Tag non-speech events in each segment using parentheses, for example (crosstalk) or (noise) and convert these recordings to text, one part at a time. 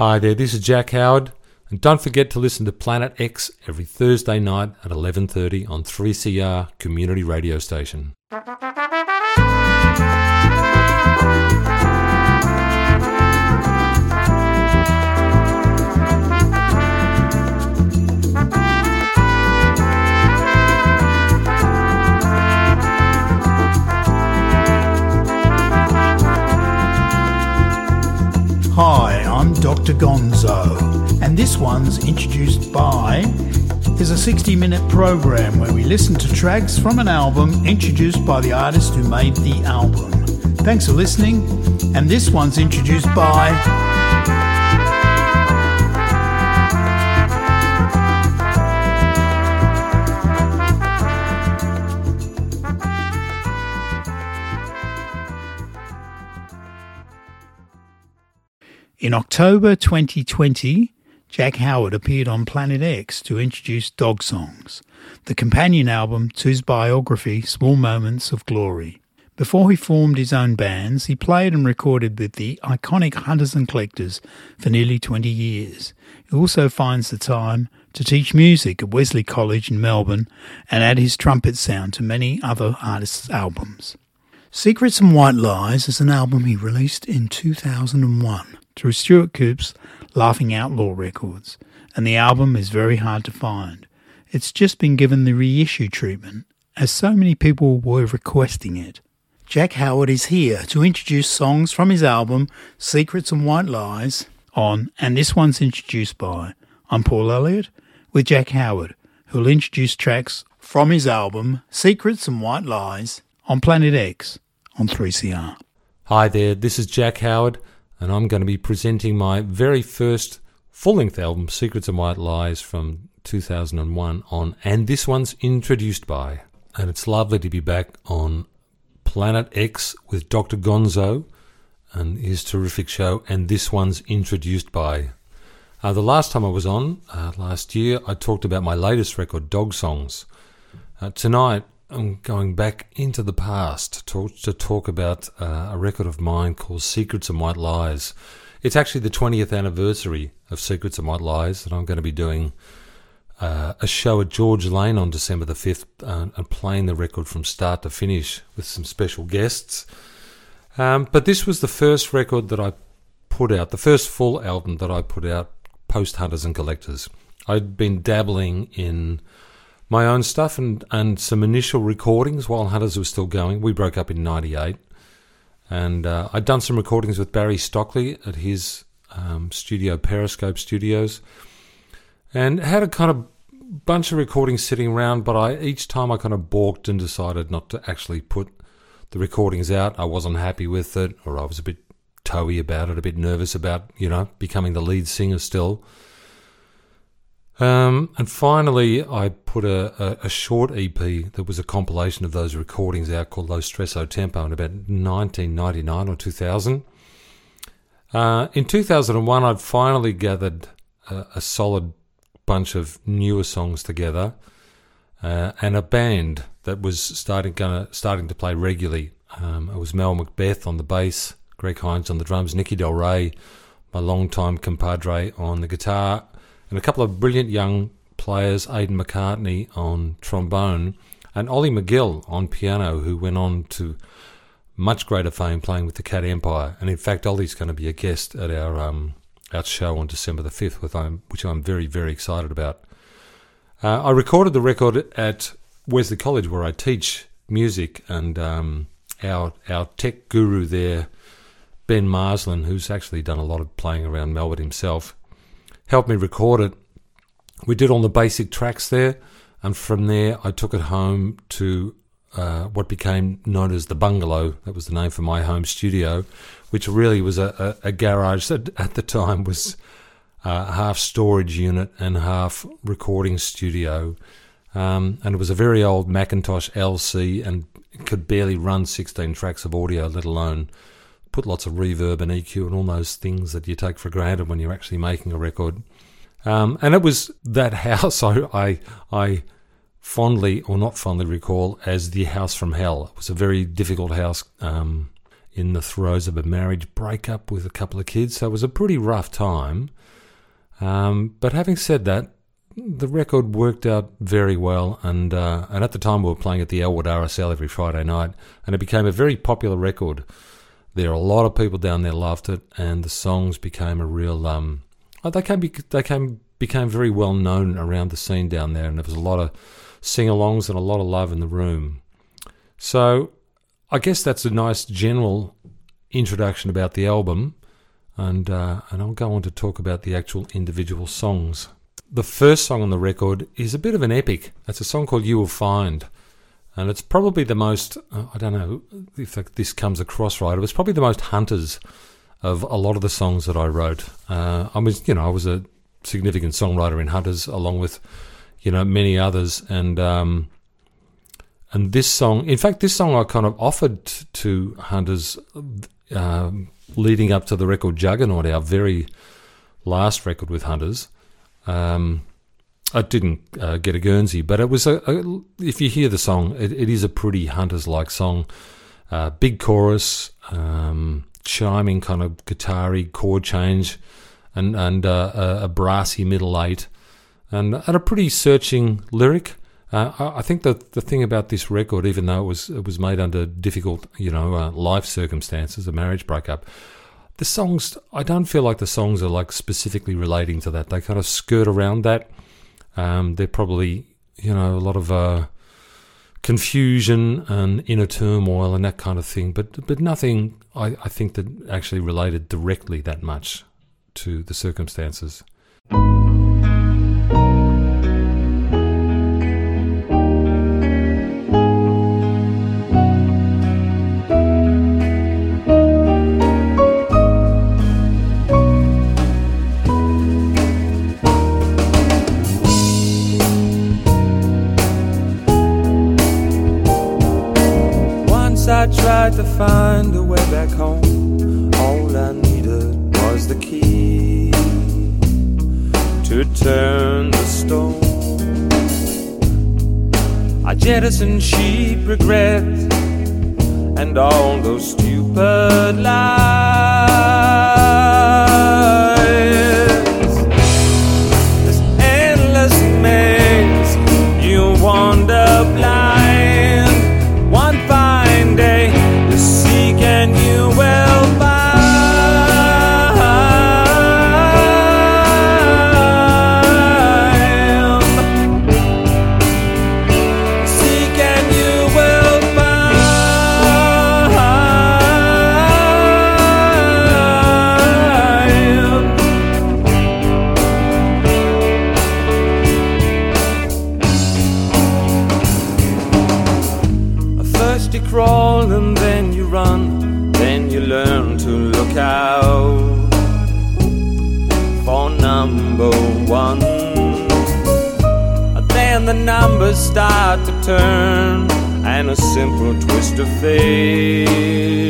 Hi there, this is Jack Howard, and don't forget to listen to Planet X every Thursday night at 11:30 on 3CR Community Radio Station. Dr. Gonzo, and this one's introduced by is a 60 minute program where we listen to tracks from an album introduced by the artist who made the album. Thanks for listening, and this one's introduced by. In October 2020, Jack Howard appeared on Planet X to introduce Dog Songs, the companion album to his biography Small Moments of Glory. Before he formed his own bands, he played and recorded with the iconic Hunters and Collectors for nearly 20 years. He also finds the time to teach music at Wesley College in Melbourne and add his trumpet sound to many other artists' albums. Secrets and White Lies is an album he released in 2001 through Stuart Coupe's Laughing Outlaw Records, and the album is very hard to find. It's just been given the reissue treatment, as so many people were requesting it. Jack Howard is here to introduce songs from his album Secrets and White Lies on, and this one's introduced by. I'm Paul Elliott with Jack Howard, who'll introduce tracks from his album Secrets and White Lies on Planet X on 3CR. Hi there, this is Jack Howard, and I'm going to be presenting my very first full length album, Secrets and White Lies, from 2001 on, and this one's introduced by. And it's lovely to be back on Planet X with Dr. Gonzo and his terrific show, and this one's introduced by. Uh, the last time I was on, uh, last year, I talked about my latest record, Dog Songs. Uh, tonight, I'm going back into the past to talk, to talk about uh, a record of mine called Secrets and White Lies. It's actually the 20th anniversary of Secrets and White Lies that I'm going to be doing uh, a show at George Lane on December the 5th uh, and playing the record from start to finish with some special guests. Um, but this was the first record that I put out, the first full album that I put out post Hunters and Collectors. I'd been dabbling in my own stuff and, and some initial recordings while Hunters was still going. We broke up in 98. And uh, I'd done some recordings with Barry Stockley at his um, studio, Periscope Studios, and had a kind of bunch of recordings sitting around. But I each time I kind of balked and decided not to actually put the recordings out. I wasn't happy with it, or I was a bit toey about it, a bit nervous about you know becoming the lead singer still. Um, and finally, I put a, a, a, short EP that was a compilation of those recordings out called Lo Stesso Tempo in about 1999 or 2000. Uh, in 2001, I'd finally gathered a, a, solid bunch of newer songs together uh, and a band that was starting, gonna, starting to play regularly. Um, it was Mel Macbeth on the bass, Greg Hines on the drums, Nicky Del Rey, my longtime compadre on the guitar, and a couple of brilliant young players, Aidan McCartney on trombone and Ollie McGill on piano, who went on to much greater fame playing with the Cat Empire. And in fact, Ollie's going to be a guest at our um, our show on December the fifth, I'm, which I'm very very excited about. Uh, I recorded the record at Wesley College, where I teach music, and um, our our tech guru there, Ben Marsland, who's actually done a lot of playing around Melbourne himself helped me record it. We did all the basic tracks there, and from there I took it home to uh, what became known as the bungalow. That was the name for my home studio, which really was a, a, a garage that (laughs) at the time was uh, half storage unit and half recording studio. Um, and it was a very old Macintosh LC and could barely run 16 tracks of audio, let alone put lots of reverb and EQ and all those things that you take for granted when you're actually making a record. Um, and it was that (laughs) house I, I, I fondly or not fondly recall as the house from hell. It was a very difficult house. Um, in the throes of a marriage breakup with a couple of kids. So it was a pretty rough time. Um, but having said that, the record worked out very well, and uh, and at the time we were playing at the Elwood RSL every Friday night, and it became a very popular record. There, are a lot of people down there loved it, and the songs became a real. Um, oh, they came they came became very well known around the scene down there, and there was a lot of sing-alongs and a lot of love in the room. So, I guess that's a nice general introduction about the album, and uh, and I'll go on to talk about the actual individual songs the first song on the record is a bit of an epic. It's a song called You Will Find. And it's probably the most, uh, I don't know if this comes across right, it was probably the most hunters of a lot of the songs that I wrote. Uh, I was, you know, I was a significant songwriter in Hunters along with, you know, many others. And, um, and this song, in fact, this song I kind of offered to Hunters uh, leading up to the record Juggernaut, our very last record with Hunters. Um, I didn't uh, get a Guernsey, but it was a, a if you hear the song, it, it is a pretty hunters-like song. Uh, big chorus, um, chiming kind of guitar chord change, and and uh, a, a, brassy middle eight, and, and a pretty searching lyric. Uh, I, I, think that the thing about this record, even though it was it was made under difficult, you know, uh, life circumstances, a marriage breakup, the songs I don't feel like the songs are like specifically relating to that. They kind of skirt around that. Um, they're probably you know a lot of uh, confusion and inner turmoil and that kind of thing, but but nothing I, I think that actually related directly that much to the circumstances. To find a way back home, all I needed was the key to turn the stone. I jettisoned sheep regret and all those stupid lies. Simple twist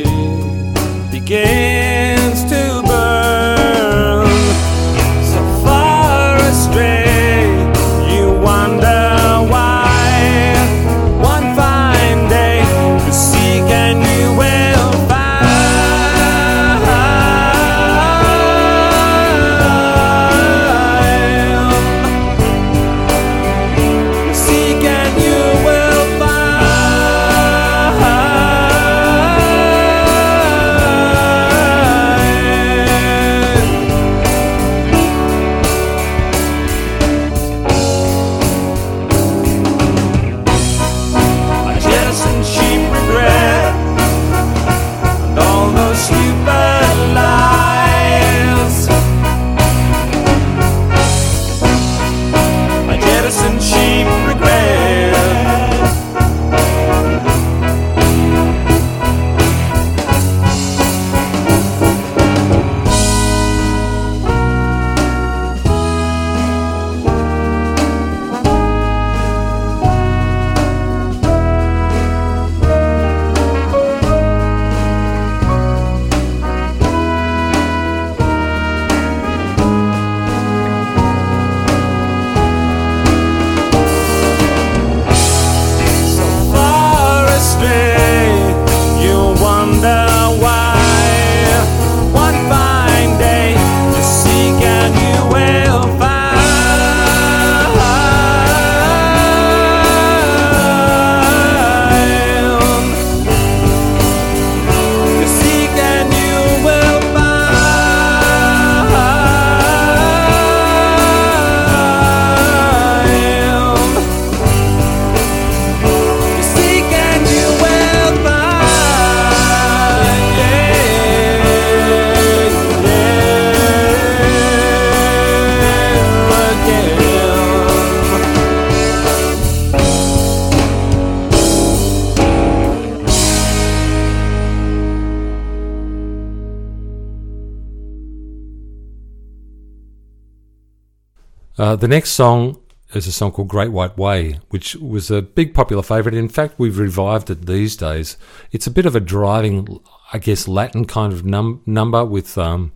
the next song is a song called Great White Way, which was a big popular favourite. In fact, we've revived it these days. It's a bit of a driving, I guess, Latin kind of num- number with um,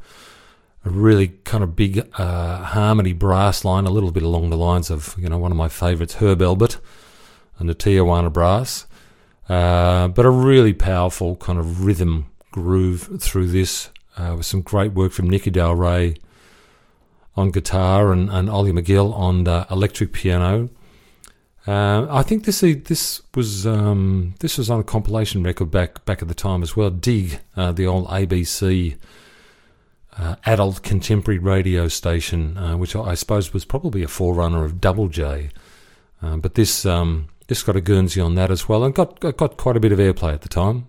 a really kind of big uh, harmony brass line, a little bit along the lines of you know one of my favourites, Herb Alpert and the Tijuana Brass, uh, but a really powerful kind of rhythm groove through this uh, with some great work from Nicky Del Rey on guitar and, and Ollie McGill on the electric piano. Uh, I think this this was um, this was on a compilation record back back at the time as well. Dig, uh, the old ABC uh, adult contemporary radio station, uh, which I suppose was probably a forerunner of Double J. Uh, but this um, this got a Guernsey on that as well, and got got quite a bit of airplay at the time.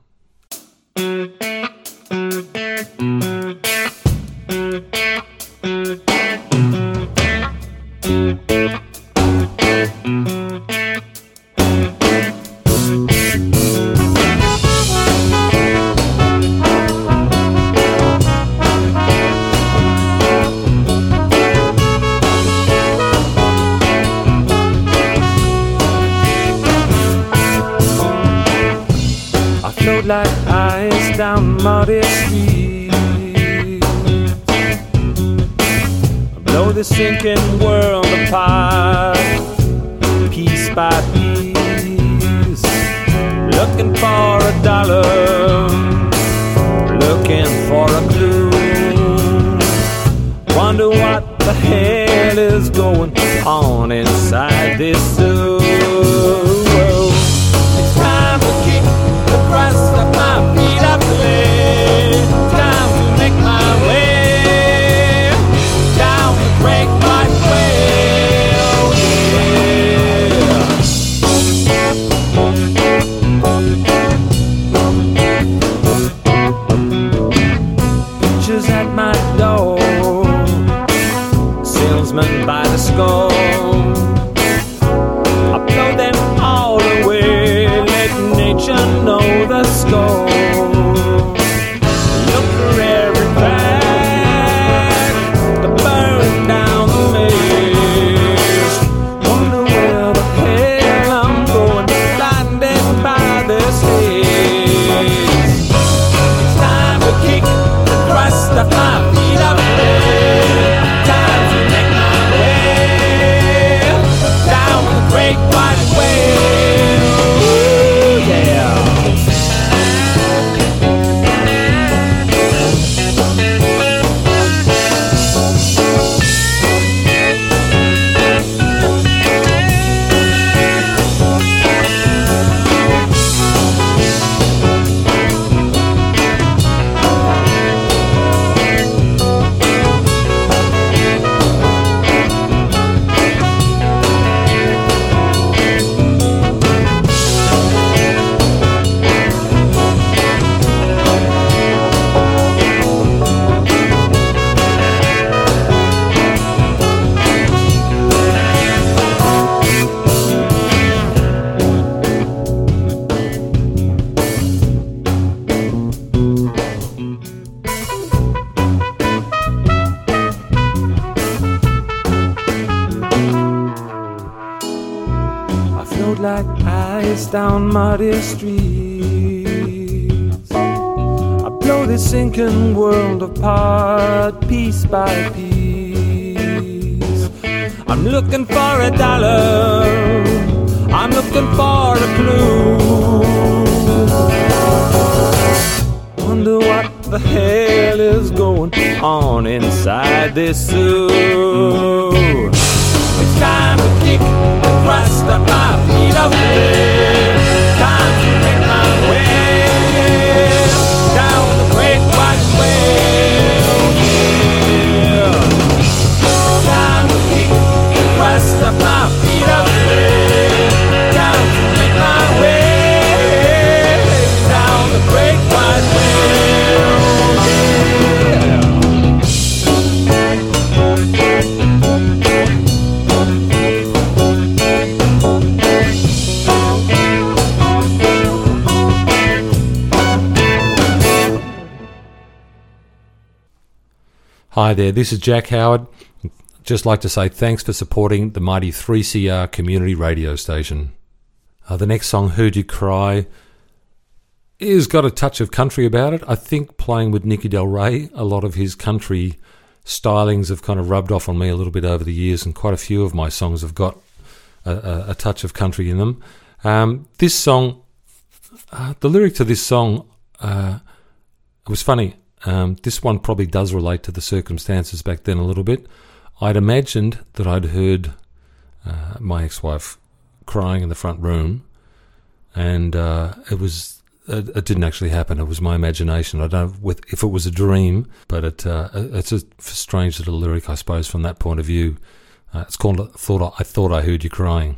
Down muddy streets. I blow this sinking world apart piece by piece. I'm looking for a dollar, I'm looking for a clue. Wonder what the hell is going on inside this zoo. Time to kick the crust. Time to make my way down Hi there, this is Jack Howard. just like to say thanks for supporting the mighty 3CR community radio station. Uh, the next song, Heard You Cry, is got a touch of country about it. I think playing with Nicky Del Rey, a lot of his country stylings have kind of rubbed off on me a little bit over the years, and quite a few of my songs have got a, a, a touch of country in them. Um, this song, uh, the lyric to this song, uh, it was funny. Um, this one probably does relate to the circumstances back then a little bit. I'd imagined that I'd heard uh, my ex-wife crying in the front room, and uh, it was it, it, didn't actually happen. It was my imagination. I don't know if it was a dream, but it uh, it's a strange little lyric, I suppose, from that point of view. Uh, it's called "Thought I, I Thought I Heard You Crying."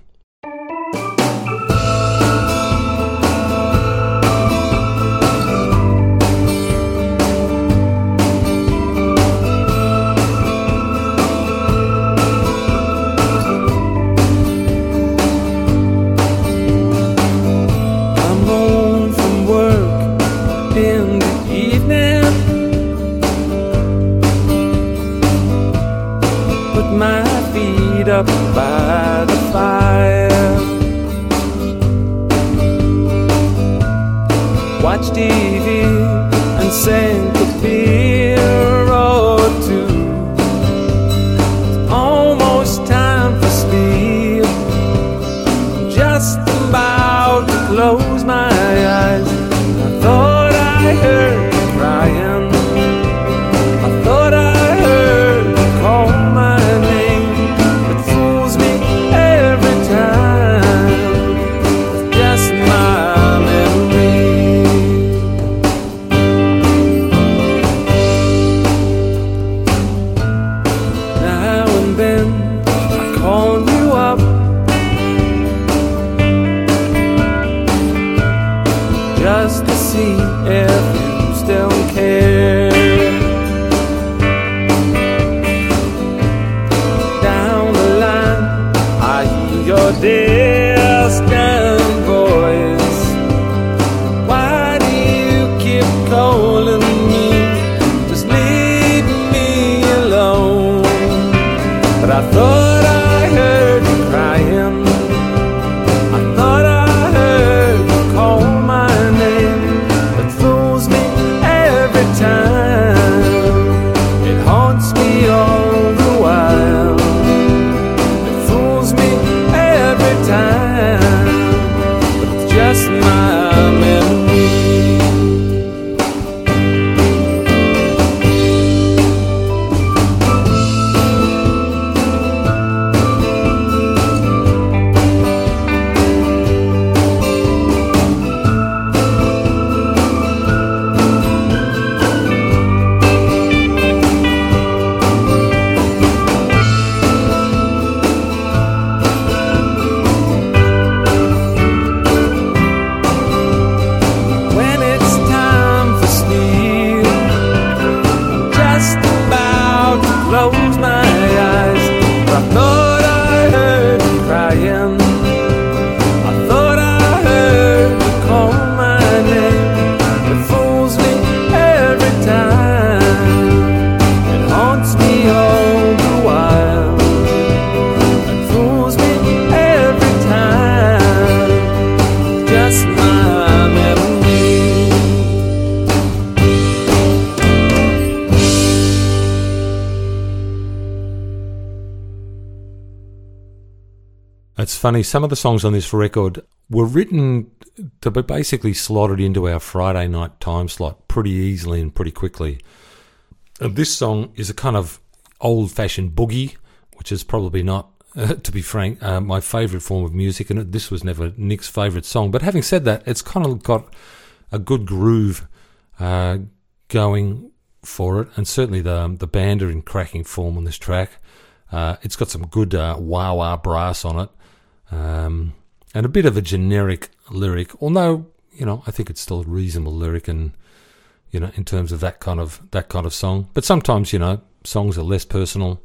Funny, some of the songs on this record were written to be basically slotted into our Friday night time slot pretty easily and pretty quickly. And this song is a kind of old fashioned boogie, which is probably not, (laughs) to be frank, uh, my favourite form of music. And this was never Nick's favourite song. But having said that, it's kind of got a good groove uh, going for it. And certainly the, the band are in cracking form on this track. Uh, it's got some good uh, wah wah brass on it, um, and a bit of a generic lyric. Although you know, I think it's still a reasonable lyric, and you know, in terms of that kind of that kind of song. But sometimes you know, songs are less personal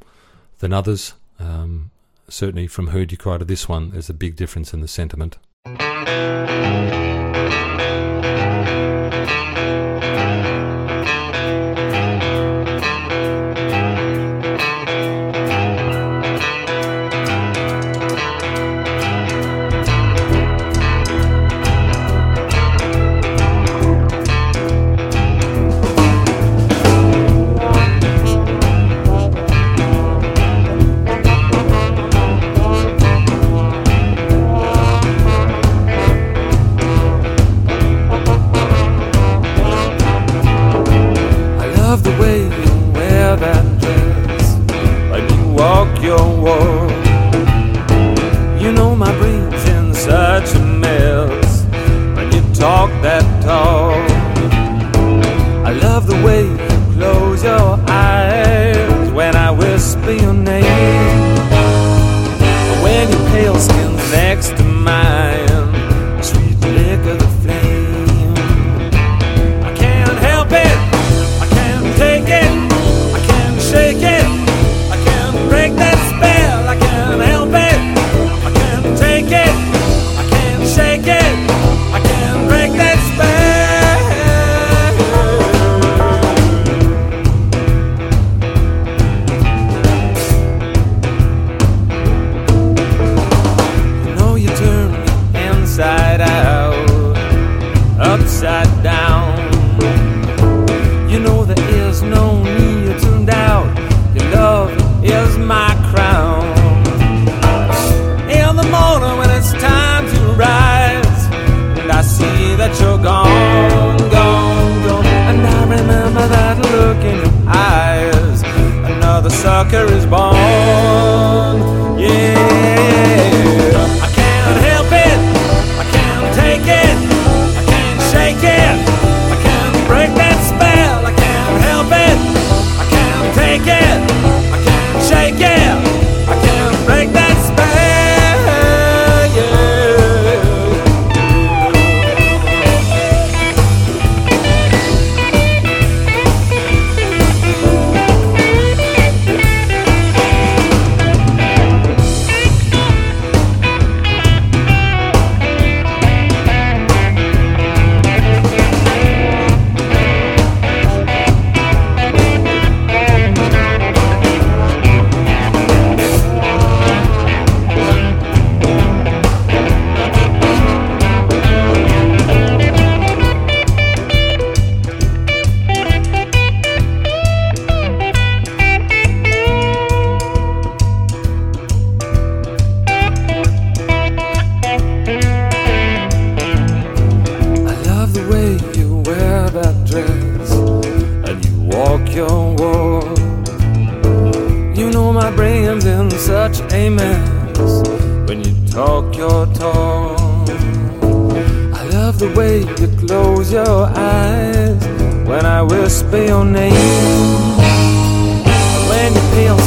than others. Um, certainly, from "Heard You Cry" to this one, there's a big difference in the sentiment. Name. When your pale skin's next to mine, your eyes when I whisper your name. When your pale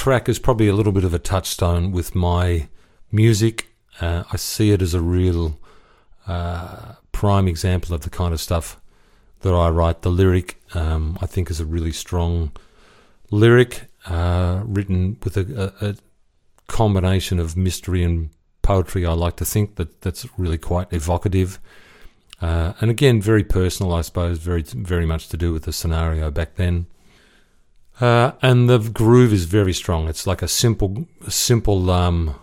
track is probably a little bit of a touchstone with my music. Uh, I see it as a real uh, prime example of the kind of stuff that I write. The lyric, um, I think, is a really strong lyric uh, written with a, a, a combination of mystery and poetry. I like to think that that's really quite evocative. Uh, and again, very personal, I suppose, very very much to do with the scenario back then. Uh, and the groove is very strong. It's like a simple, simple, um,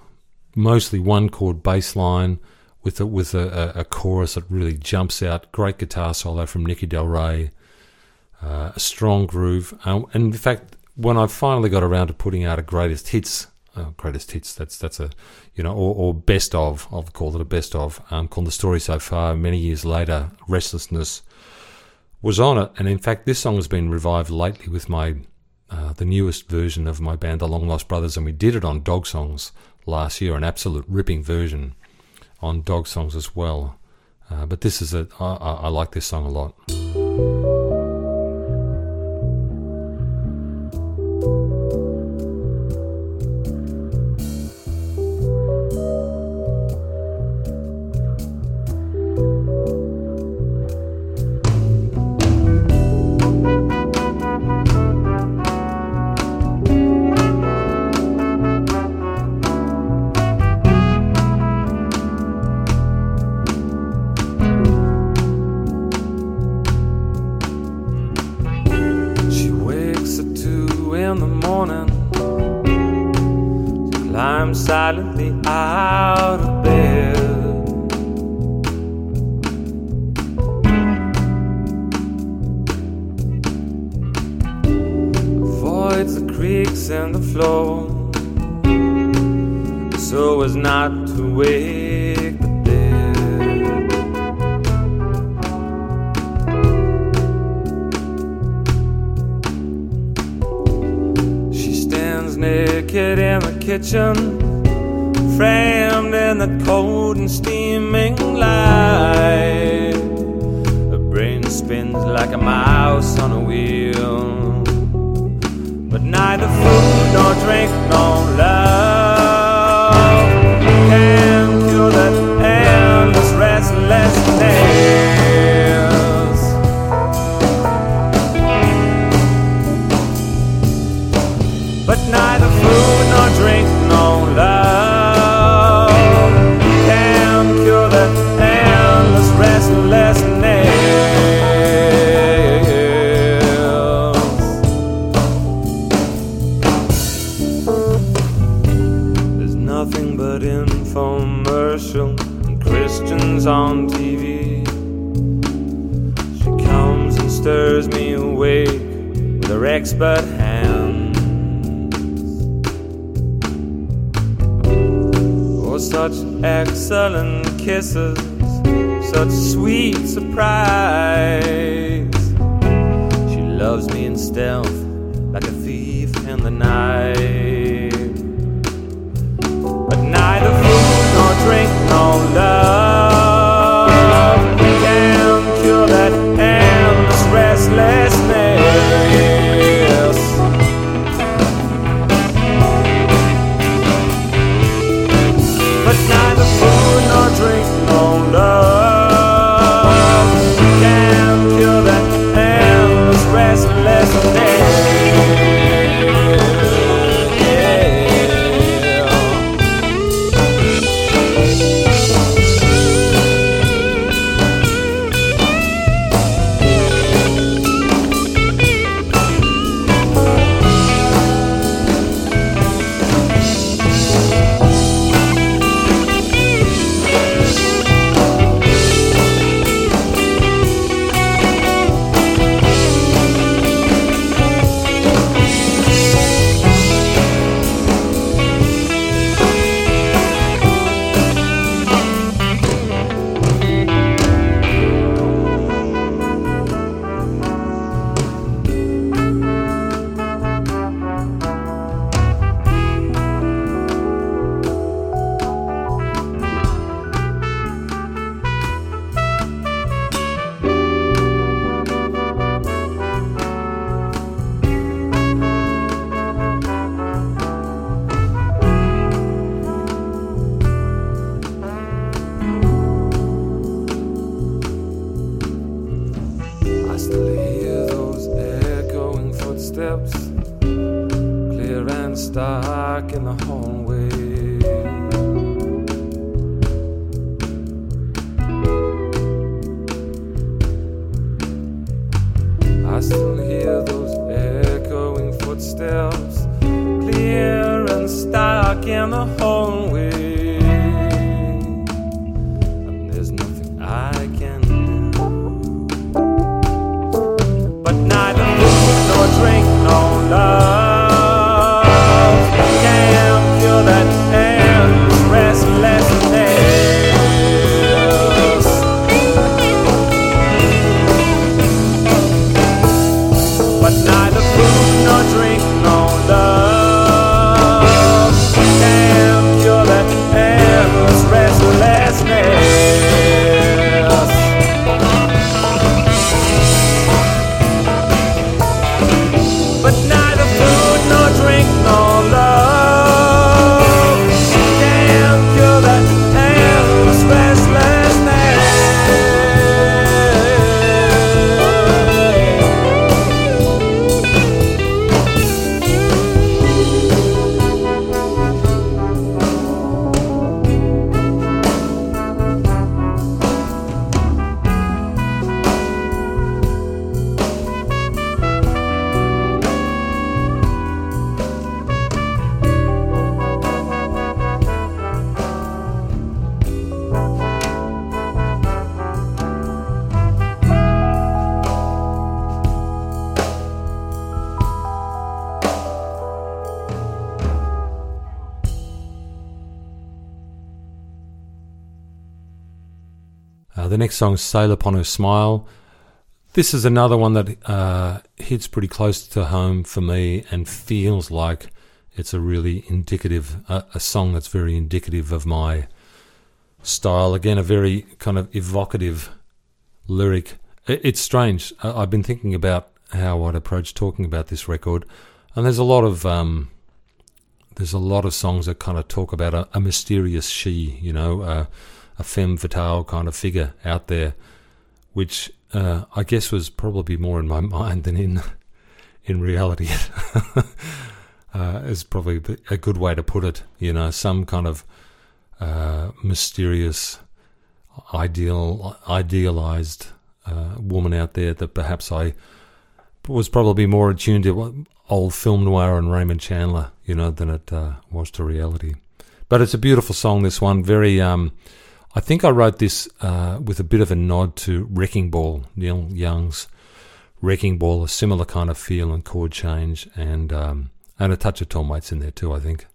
mostly one chord bass line with a, with a, a, chorus that really jumps out. Great guitar solo from Nicky Del Rey. Uh, a strong groove. Um, and in fact, when I finally got around to putting out a greatest hits, uh, greatest hits. That's that's a you know or, or best of. I've called it a best of. Um, called the story so far. Many years later, restlessness was on it, and in fact, this song has been revived lately with my uh, the newest version of my band, The Long Lost Brothers, and we did it on Dog Songs last year, an absolute ripping version on Dog Songs as well. Uh, but this is a I, I, I like this song a lot. covers me awake with her expert hands. Oh, such excellent kisses, such sweet surprise. She loves me in stealth like a thief in the night. Is Sail Upon Her Smile. This is another one that uh, hits pretty close to home for me and feels like it's a really indicative, uh, a song that's very indicative of my style. Again, a very kind of evocative lyric. It's strange. I've been thinking about how I'd approach talking about this record, and there's a lot of um, there's a lot of songs that kind of talk about a, a mysterious she, you know, uh, a femme fatale kind of figure out there, which uh, I guess was probably more in my (laughs) mind than in in reality. (laughs) uh, is probably a good way to put it. You know, some kind of uh, mysterious, ideal, idealized uh, woman out there that perhaps I was probably more attuned to old film noir and Raymond Chandler, you know, than it uh, was to reality. But it's a beautiful song. This one, very. Um, I think I wrote this uh, with a bit of a nod to Wrecking Ball, Neil Young's Wrecking Ball, a similar kind of feel and chord change, and um, and a touch of Tom Waits in there too. I think.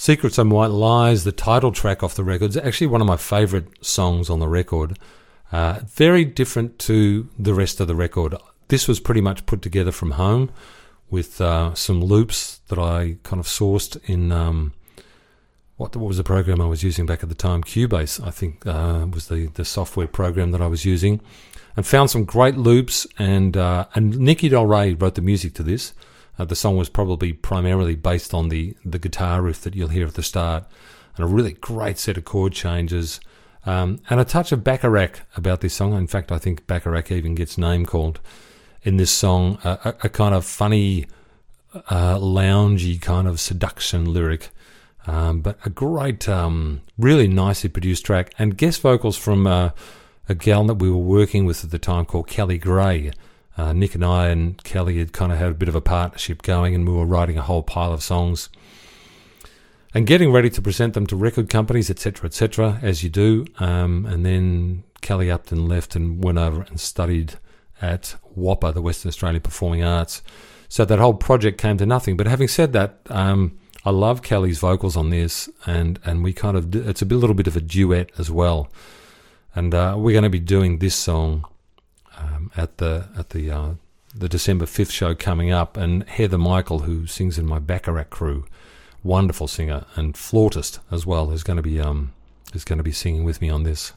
Secrets and White Lies, the title track off the record, is actually one of my favourite songs on the record. Uh, very different to the rest of the record. This was pretty much put together from home with uh, some loops that I kind of sourced in um, what, what was the program I was using back at the time? Cubase, I think, uh, was the, the software program that I was using, and found some great loops. And uh, and Nicky Del Rey wrote the music to this. Uh, the song was probably primarily based on the the guitar riff that you'll hear at the start, and a really great set of chord changes. Um, and a touch of Bacharach about this song. In fact, I think Bacharach even gets name called in this song. a, a, kind of funny, uh, loungy kind of seduction lyric um, but a great, um, really nicely produced track, and guest vocals from uh, a gal that we were working with at the time called Kelly Gray. Uh, Nick and I and Kelly had kind of had a bit of a partnership going, and we were writing a whole pile of songs and getting ready to present them to record companies, etc., etc., as you do. Um, and then Kelly Upton left and went over and studied at WAAPA, the Western Australian Performing Arts. So that whole project came to nothing. But having said that, um, I love Kelly's vocals on this, and and we kind of it's a little bit of a duet as well, and uh, we're going to be doing this song um, at the at the uh, the December fifth show coming up, and Heather Michael, who sings in my Bacharach crew, wonderful singer and flautist as well, is going to be um is going to be singing with me on this.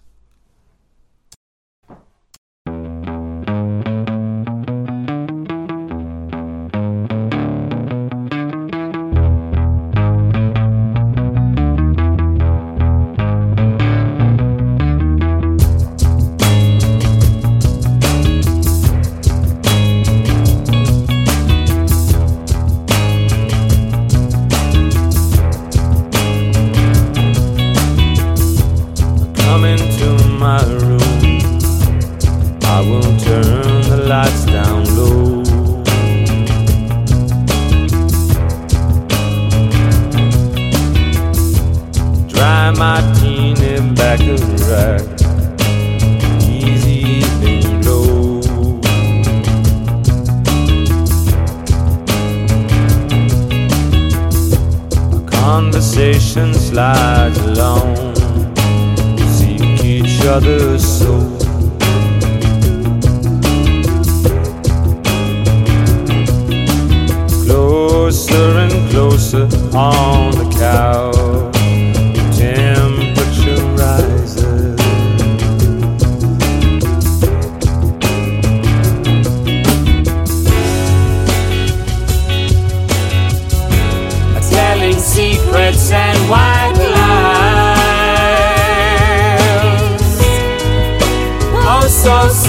ocean slides along. Seek each other's soul. Closer and closer on the couch. Sauce.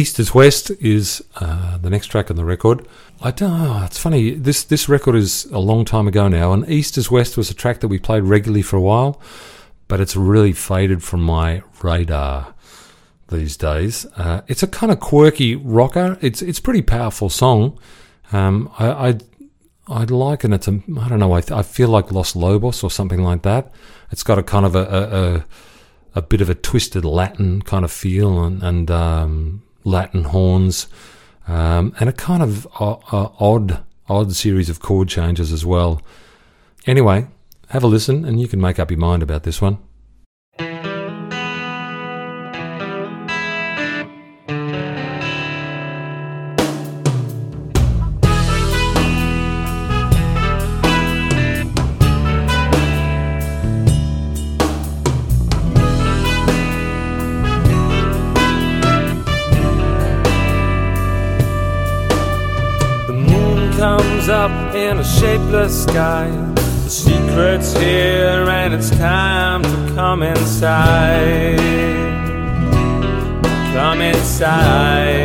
East is West is uh, the next track on the record. I don't know. It's funny. This this record is a long time ago now, and East is West was a track that we played regularly for a while, but it's really faded from my radar these days. Uh, it's a kind of quirky rocker. It's it's a pretty powerful song. Um, I, I I'd liken it to I don't know. I, I feel like Los Lobos or something like that. It's got a kind of a, a, a a bit of a twisted Latin kind of feel and, and um, Latin horns, um, and a kind of o- o- odd, odd series of chord changes as well. Anyway, have a listen, and you can make up your mind about this one. Sky. The secret's here and it's time to come inside. Come inside.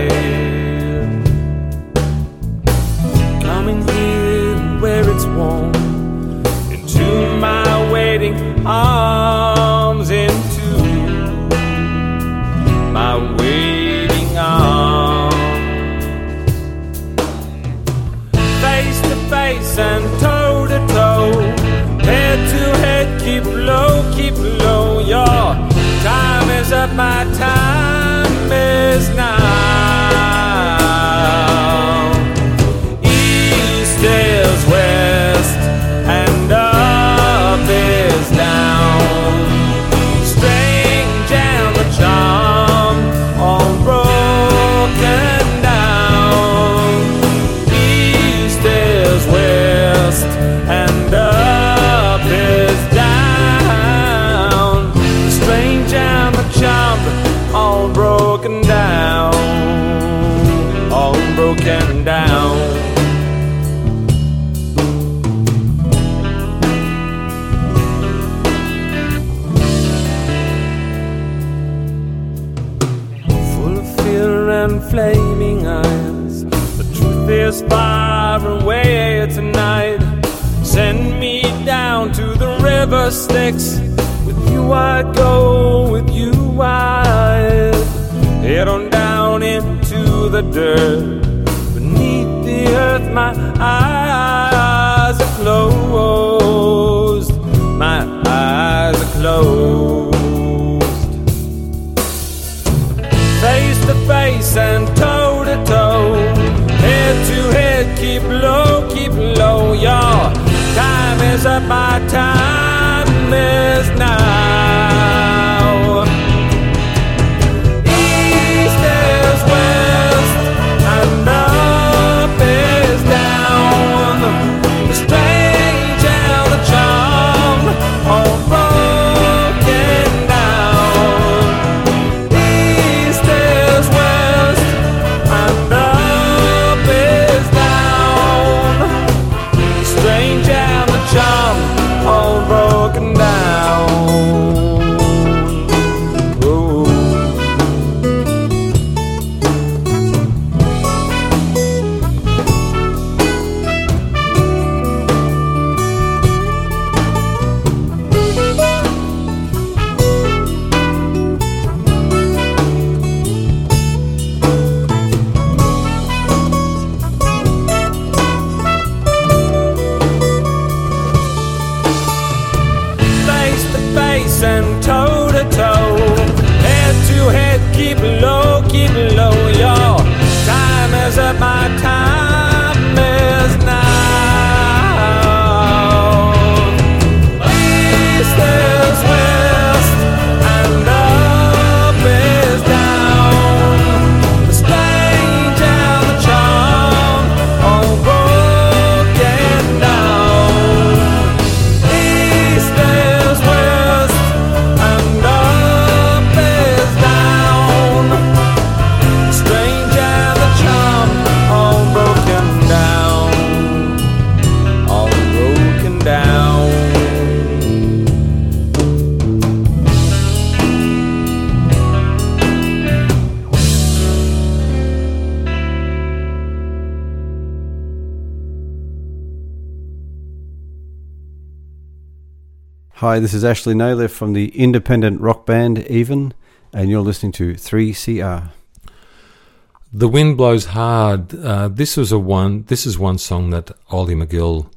River With you I'd go, with you I'd head on down into the dirt. Beneath the earth, my eyes are closed. My eyes are closed face to face and toe to toe, head to head, keep low, keep low. Your time is up, my time Hi, this is Ashley Naylor from the independent rock band Even, and you're listening to 3CR. The Wind Blows Hard. Uh, this was a one. This is one song that Ollie McGill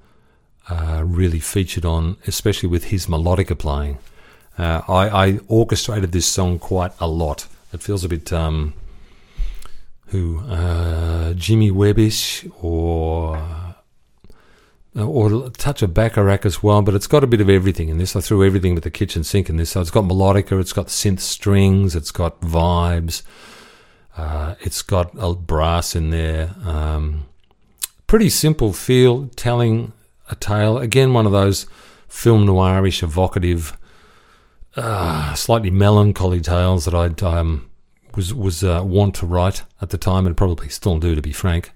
uh, really featured on, especially with his melodica playing. Uh, I, I, orchestrated this song quite a lot. It feels a bit um, who uh, Jimmy Webbish or or a touch of Bacharach as well, but it's got a bit of everything in this. I threw everything with the kitchen sink in this. So it's got melodica, it's got synth strings, it's got vibes. Uh, it's got a brass in there. Um, pretty simple feel, telling a tale. Again, one of those film noirish, evocative, uh, slightly melancholy tales that I um, was was uh, want to write at the time, and probably still do, to be frank.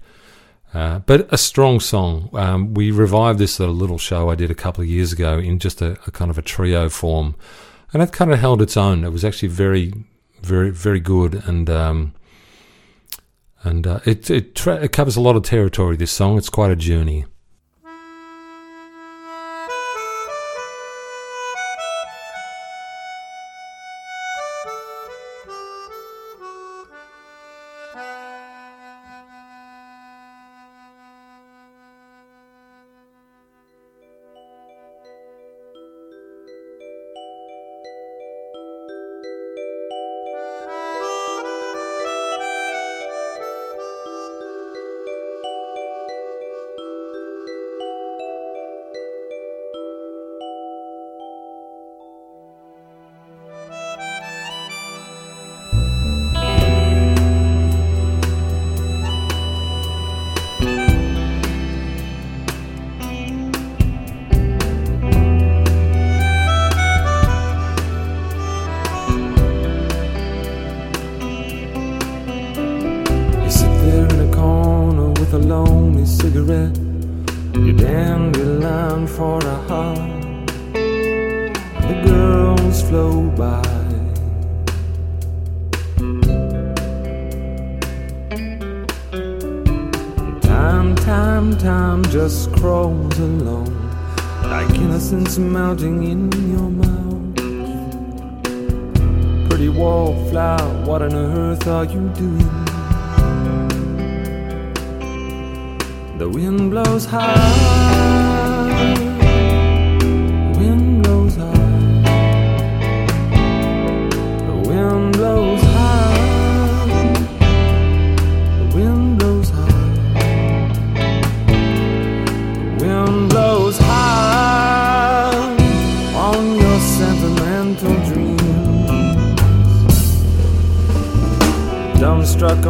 Uh, but a strong song. Um, we revived this at a little show I did a couple of years ago in just a, a kind of a trio form, and it kind of held its own. It was actually very, very, very good, and um, and uh, it it, tra- it covers a lot of territory. This song, it's quite a journey. Just crawls along like innocence melting in your mouth. Pretty wallflower, what on earth are you doing? the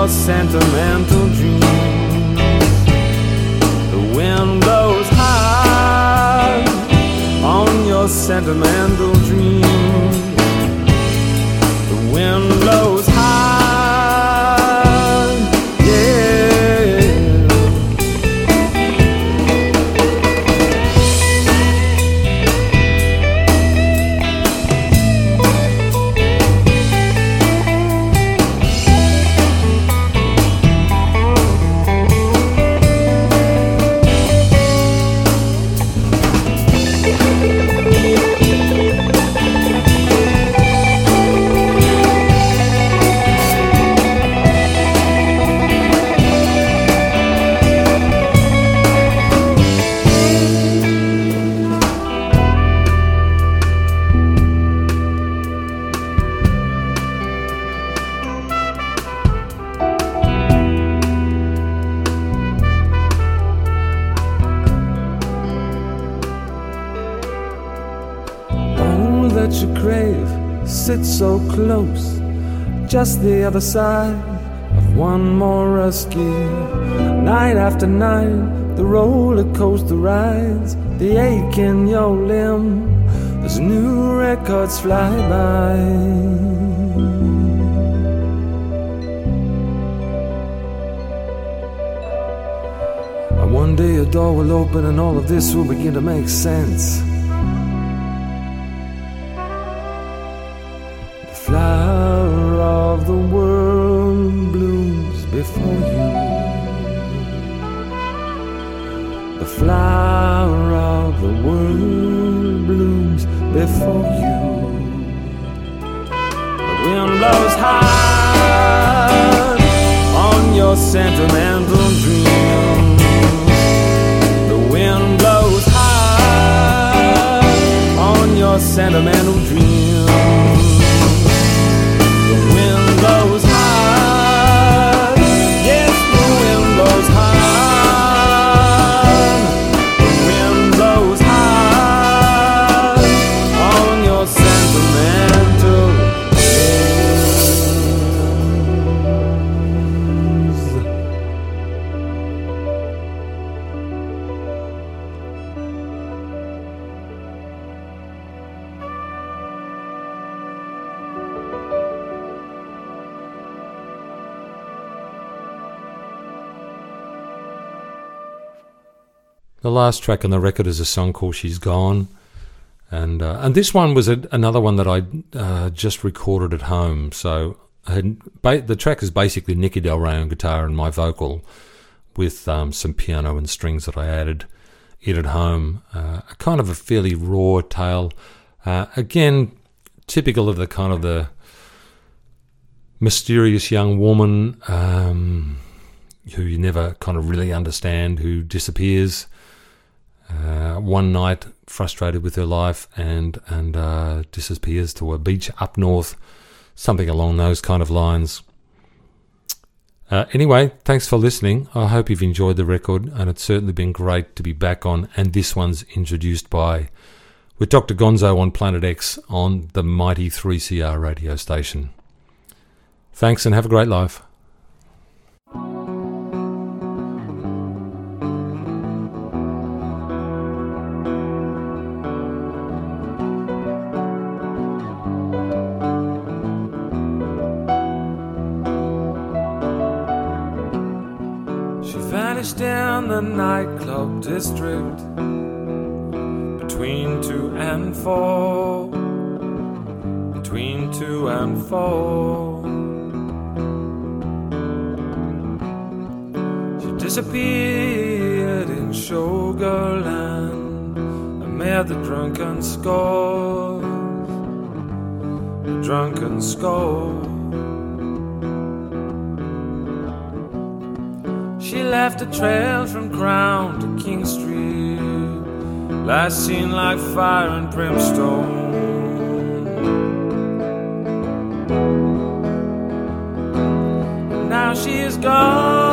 your sentimental dream. The wind blows high on your sentimental rescue. Night after night, the roller coaster rides, the ache in your limb as new records fly by. One day a door will open and all of this will begin to make sense. Before you. The flower of the world blooms before you. The wind blows hard on your sentimental dreams. The wind blows hard on your sentimental dreams. The last track on the record is a song called "She's Gone," and uh, and this one was a, another one that I uh, just recorded at home. So ba- the track is basically Nicky Del Rey on guitar and my vocal, with um, some piano and strings that I added it at home. Uh, a kind of a fairly raw tale, uh, again typical of the kind of the mysterious young woman um, who you never kind of really understand, who disappears uh, one night, frustrated with her life, and and uh, disappears to a beach up north, something along those kind of lines. Uh, anyway, thanks for listening. I hope you've enjoyed the record, and it's certainly been great to be back on. And this one's introduced by with Dr. Gonzo on Planet X on the mighty 3CR radio station. Thanks, and have a great life. Nightclub district between two and four. Between two and four. She disappeared in Showgirland amid the drunken scores. The drunken scores. Left a trail from Crown to King Street, last seen like fire and brimstone. Now she is gone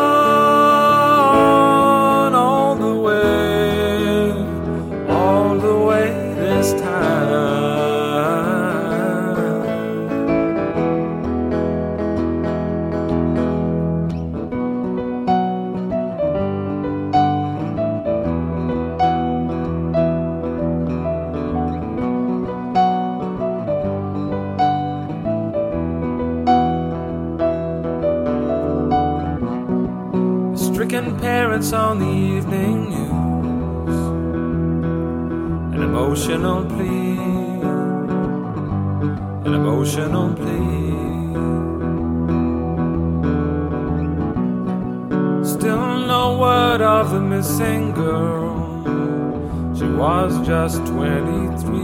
was just 23.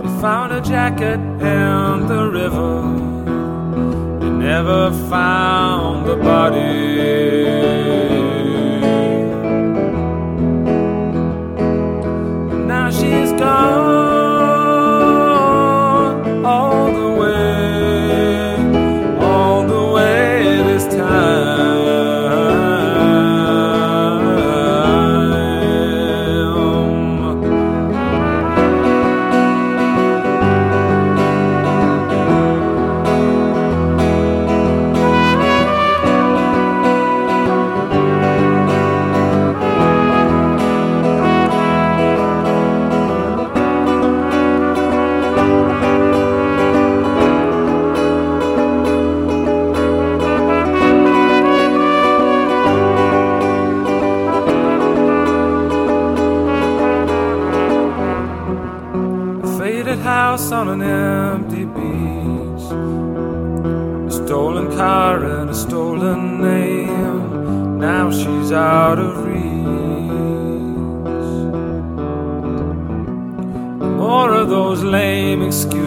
They found a jacket in the river. They never found the body.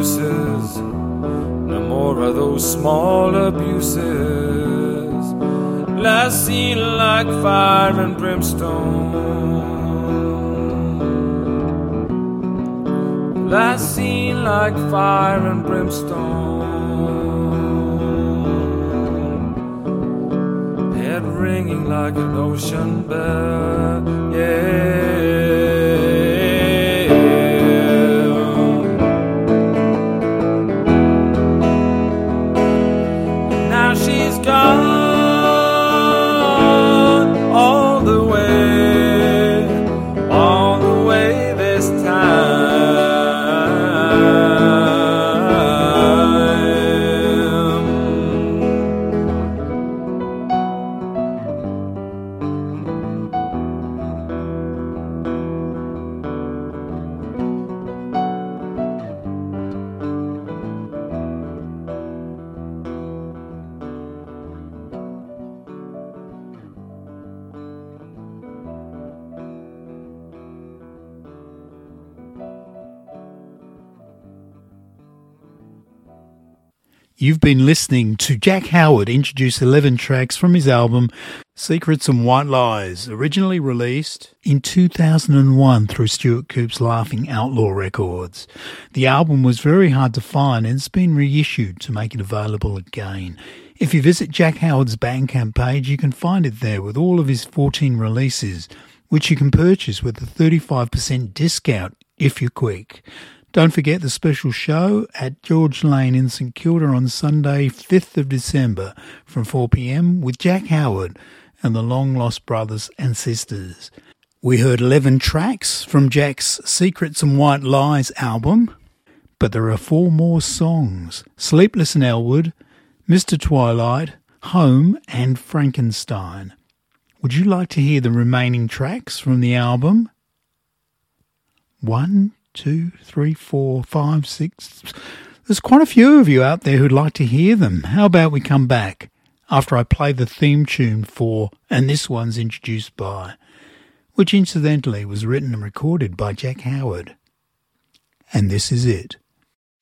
Excuses. No more of those small abuses. Last seen like fire and brimstone. Last seen like fire and brimstone. Head ringing like an ocean bell. Yeah. You've been listening to Jack Howard introduce 11 tracks from his album Secrets and White Lies, originally released in 2001 through Stuart Coupe's Laughing Outlaw Records. The album was very hard to find and it's been reissued to make it available again. If you visit Jack Howard's Bandcamp page, you can find it there with all of his 14 releases, which you can purchase with a 35% discount if you're quick. Don't forget the special show at George Lane in St Kilda on Sunday, 5th of December from 4pm with Jack Howard and the long lost brothers and sisters. We heard 11 tracks from Jack's Secrets and White Lies album, but there are four more songs Sleepless in Elwood, Mr. Twilight, Home, and Frankenstein. Would you like to hear the remaining tracks from the album? One, two, three, four, five, six. There's quite a few of you out there who'd like to hear them. How about we come back after I play the theme tune for And This One's Introduced By, which incidentally was written and recorded by Jack Howard. And this is it.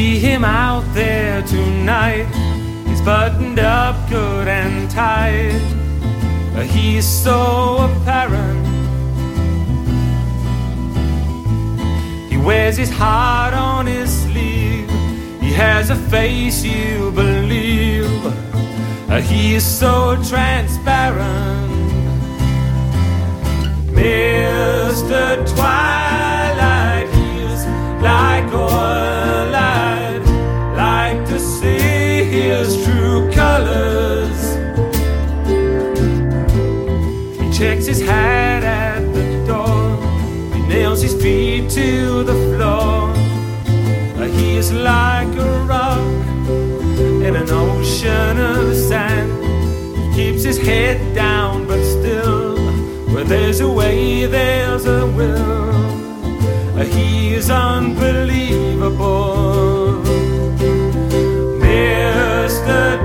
see him out there tonight. He's buttoned up good and tight. Uh, he's so apparent. He wears his heart on his sleeve. He has a face you believe. Uh, he is so transparent. Mr. Twilight, he's like oil. his true colors. He checks his hat at the door, he nails his feet to the floor. Uh, he is like a rock in an ocean of sand. He keeps his head down, but still, where there's a way, there's a will. Uh, he is unbelievable good.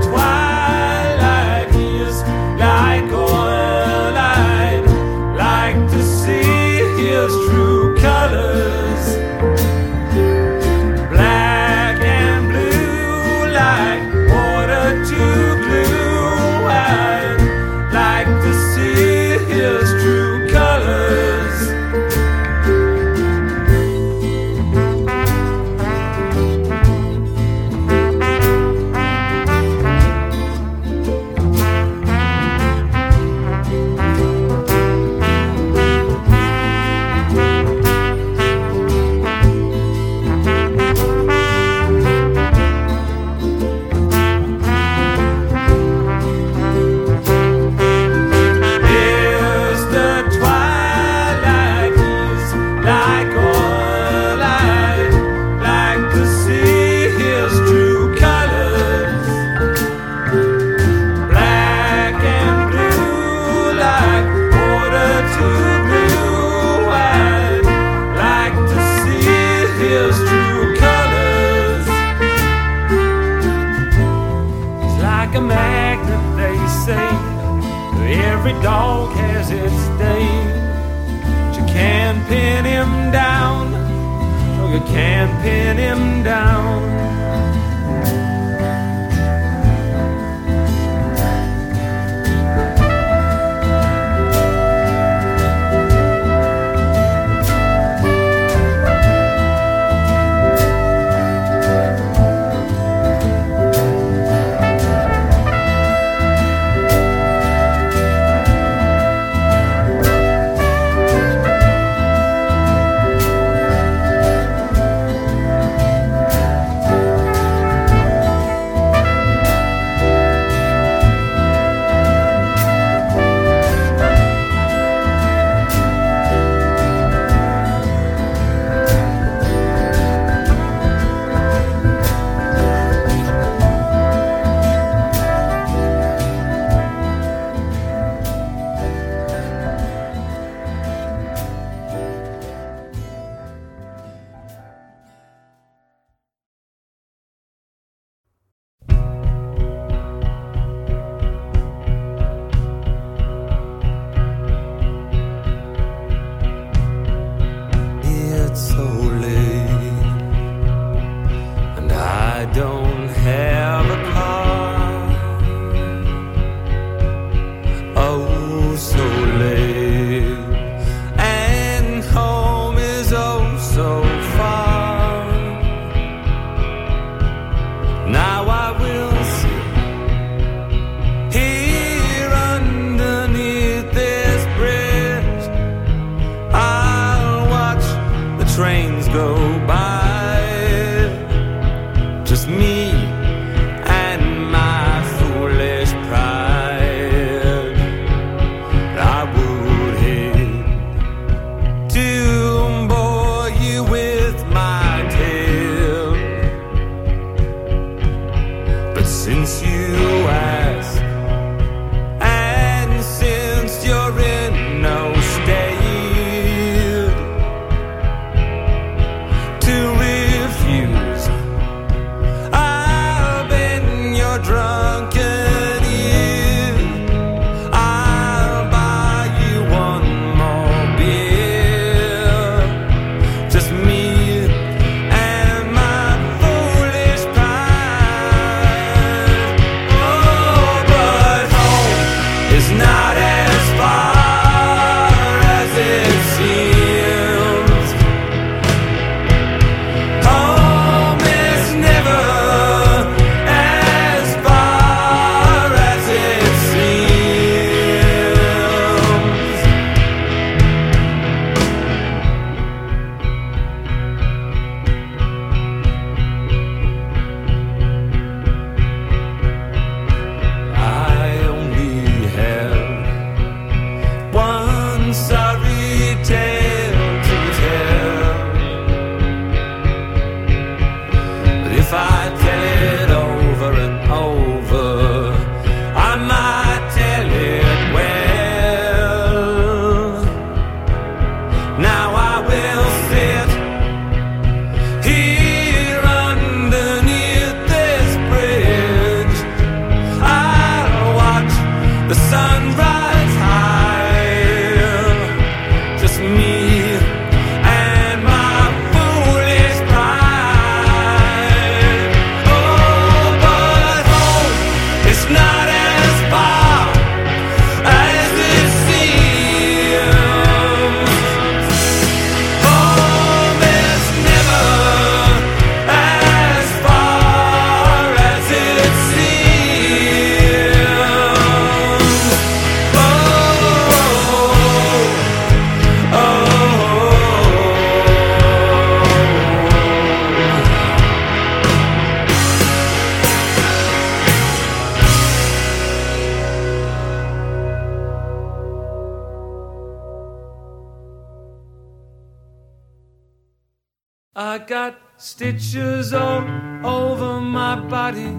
Stitches all over my body.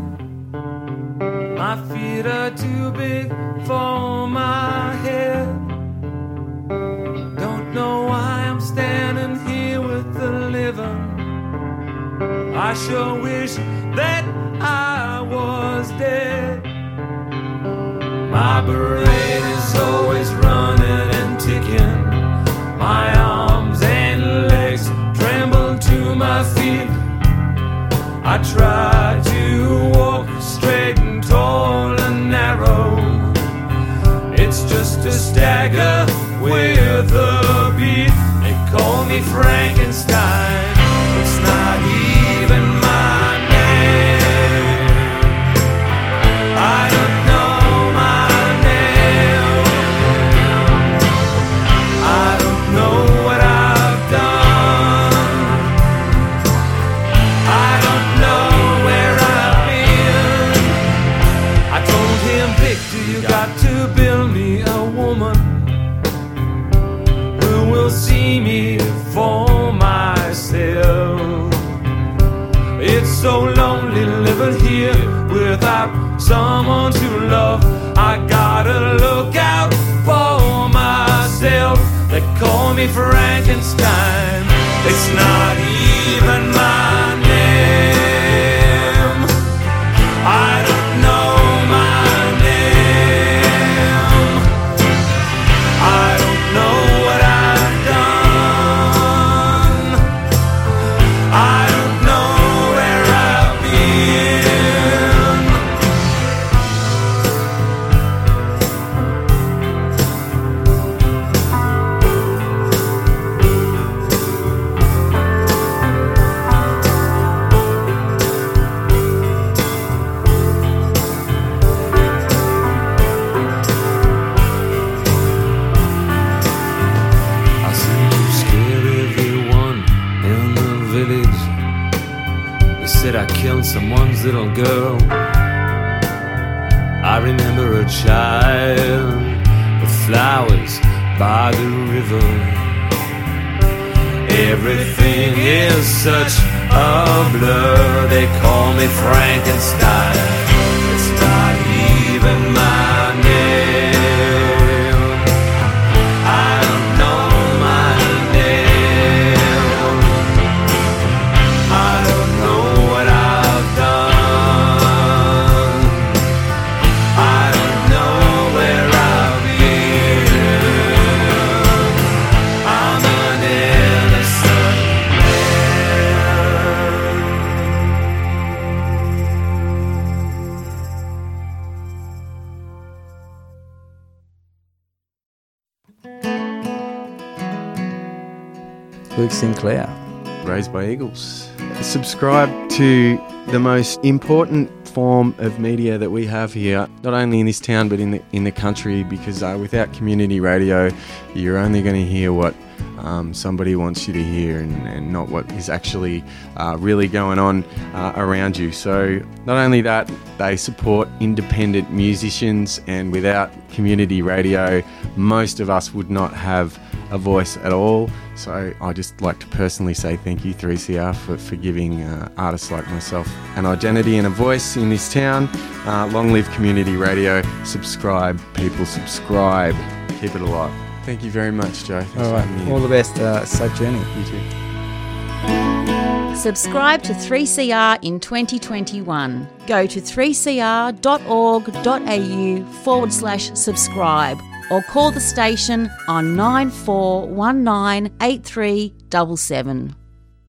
My feet are too big for my head. Don't know why I'm standing here with the living. I sure wish that I was dead. My brain is always running and ticking. I try to walk straight and tall and narrow. It's just a stagger with a beat. They call me Frankenstein. Frankenstein. It's not Sinclair. Raised by Eagles. Subscribe to the most important form of media that we have here, not only in this town but in the in the country. Because uh, without community radio, you're only going to hear what um, somebody wants you to hear, and, and not what is actually uh, really going on uh, around you. So not only that, they support independent musicians, and without community radio, most of us would not have a voice at all. So I just like to personally say thank you 3CR for, for giving uh, artists like myself an identity and a voice in this town. Uh, long live community radio. Subscribe, people, subscribe. Keep it alive. Thank you very much, Joe. Thanks All for right. having me. All the best. Uh, safe journey. You too. Subscribe to 3CR in 2021. Go to 3cr.org.au forward slash subscribe or call the station on 9419 8377.